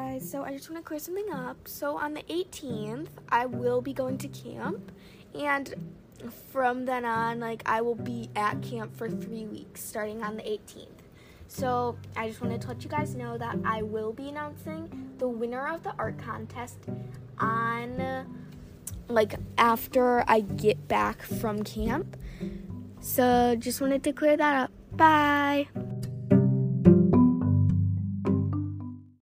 guys, so I just want to clear something up. So on the 18th, I will be going to camp, and from then on, like I will be at camp for three weeks, starting on the 18th. So I just wanted to let you guys know that I will be announcing the winner of the art contest on like after I get back from camp. So just wanted to clear that up. Bye.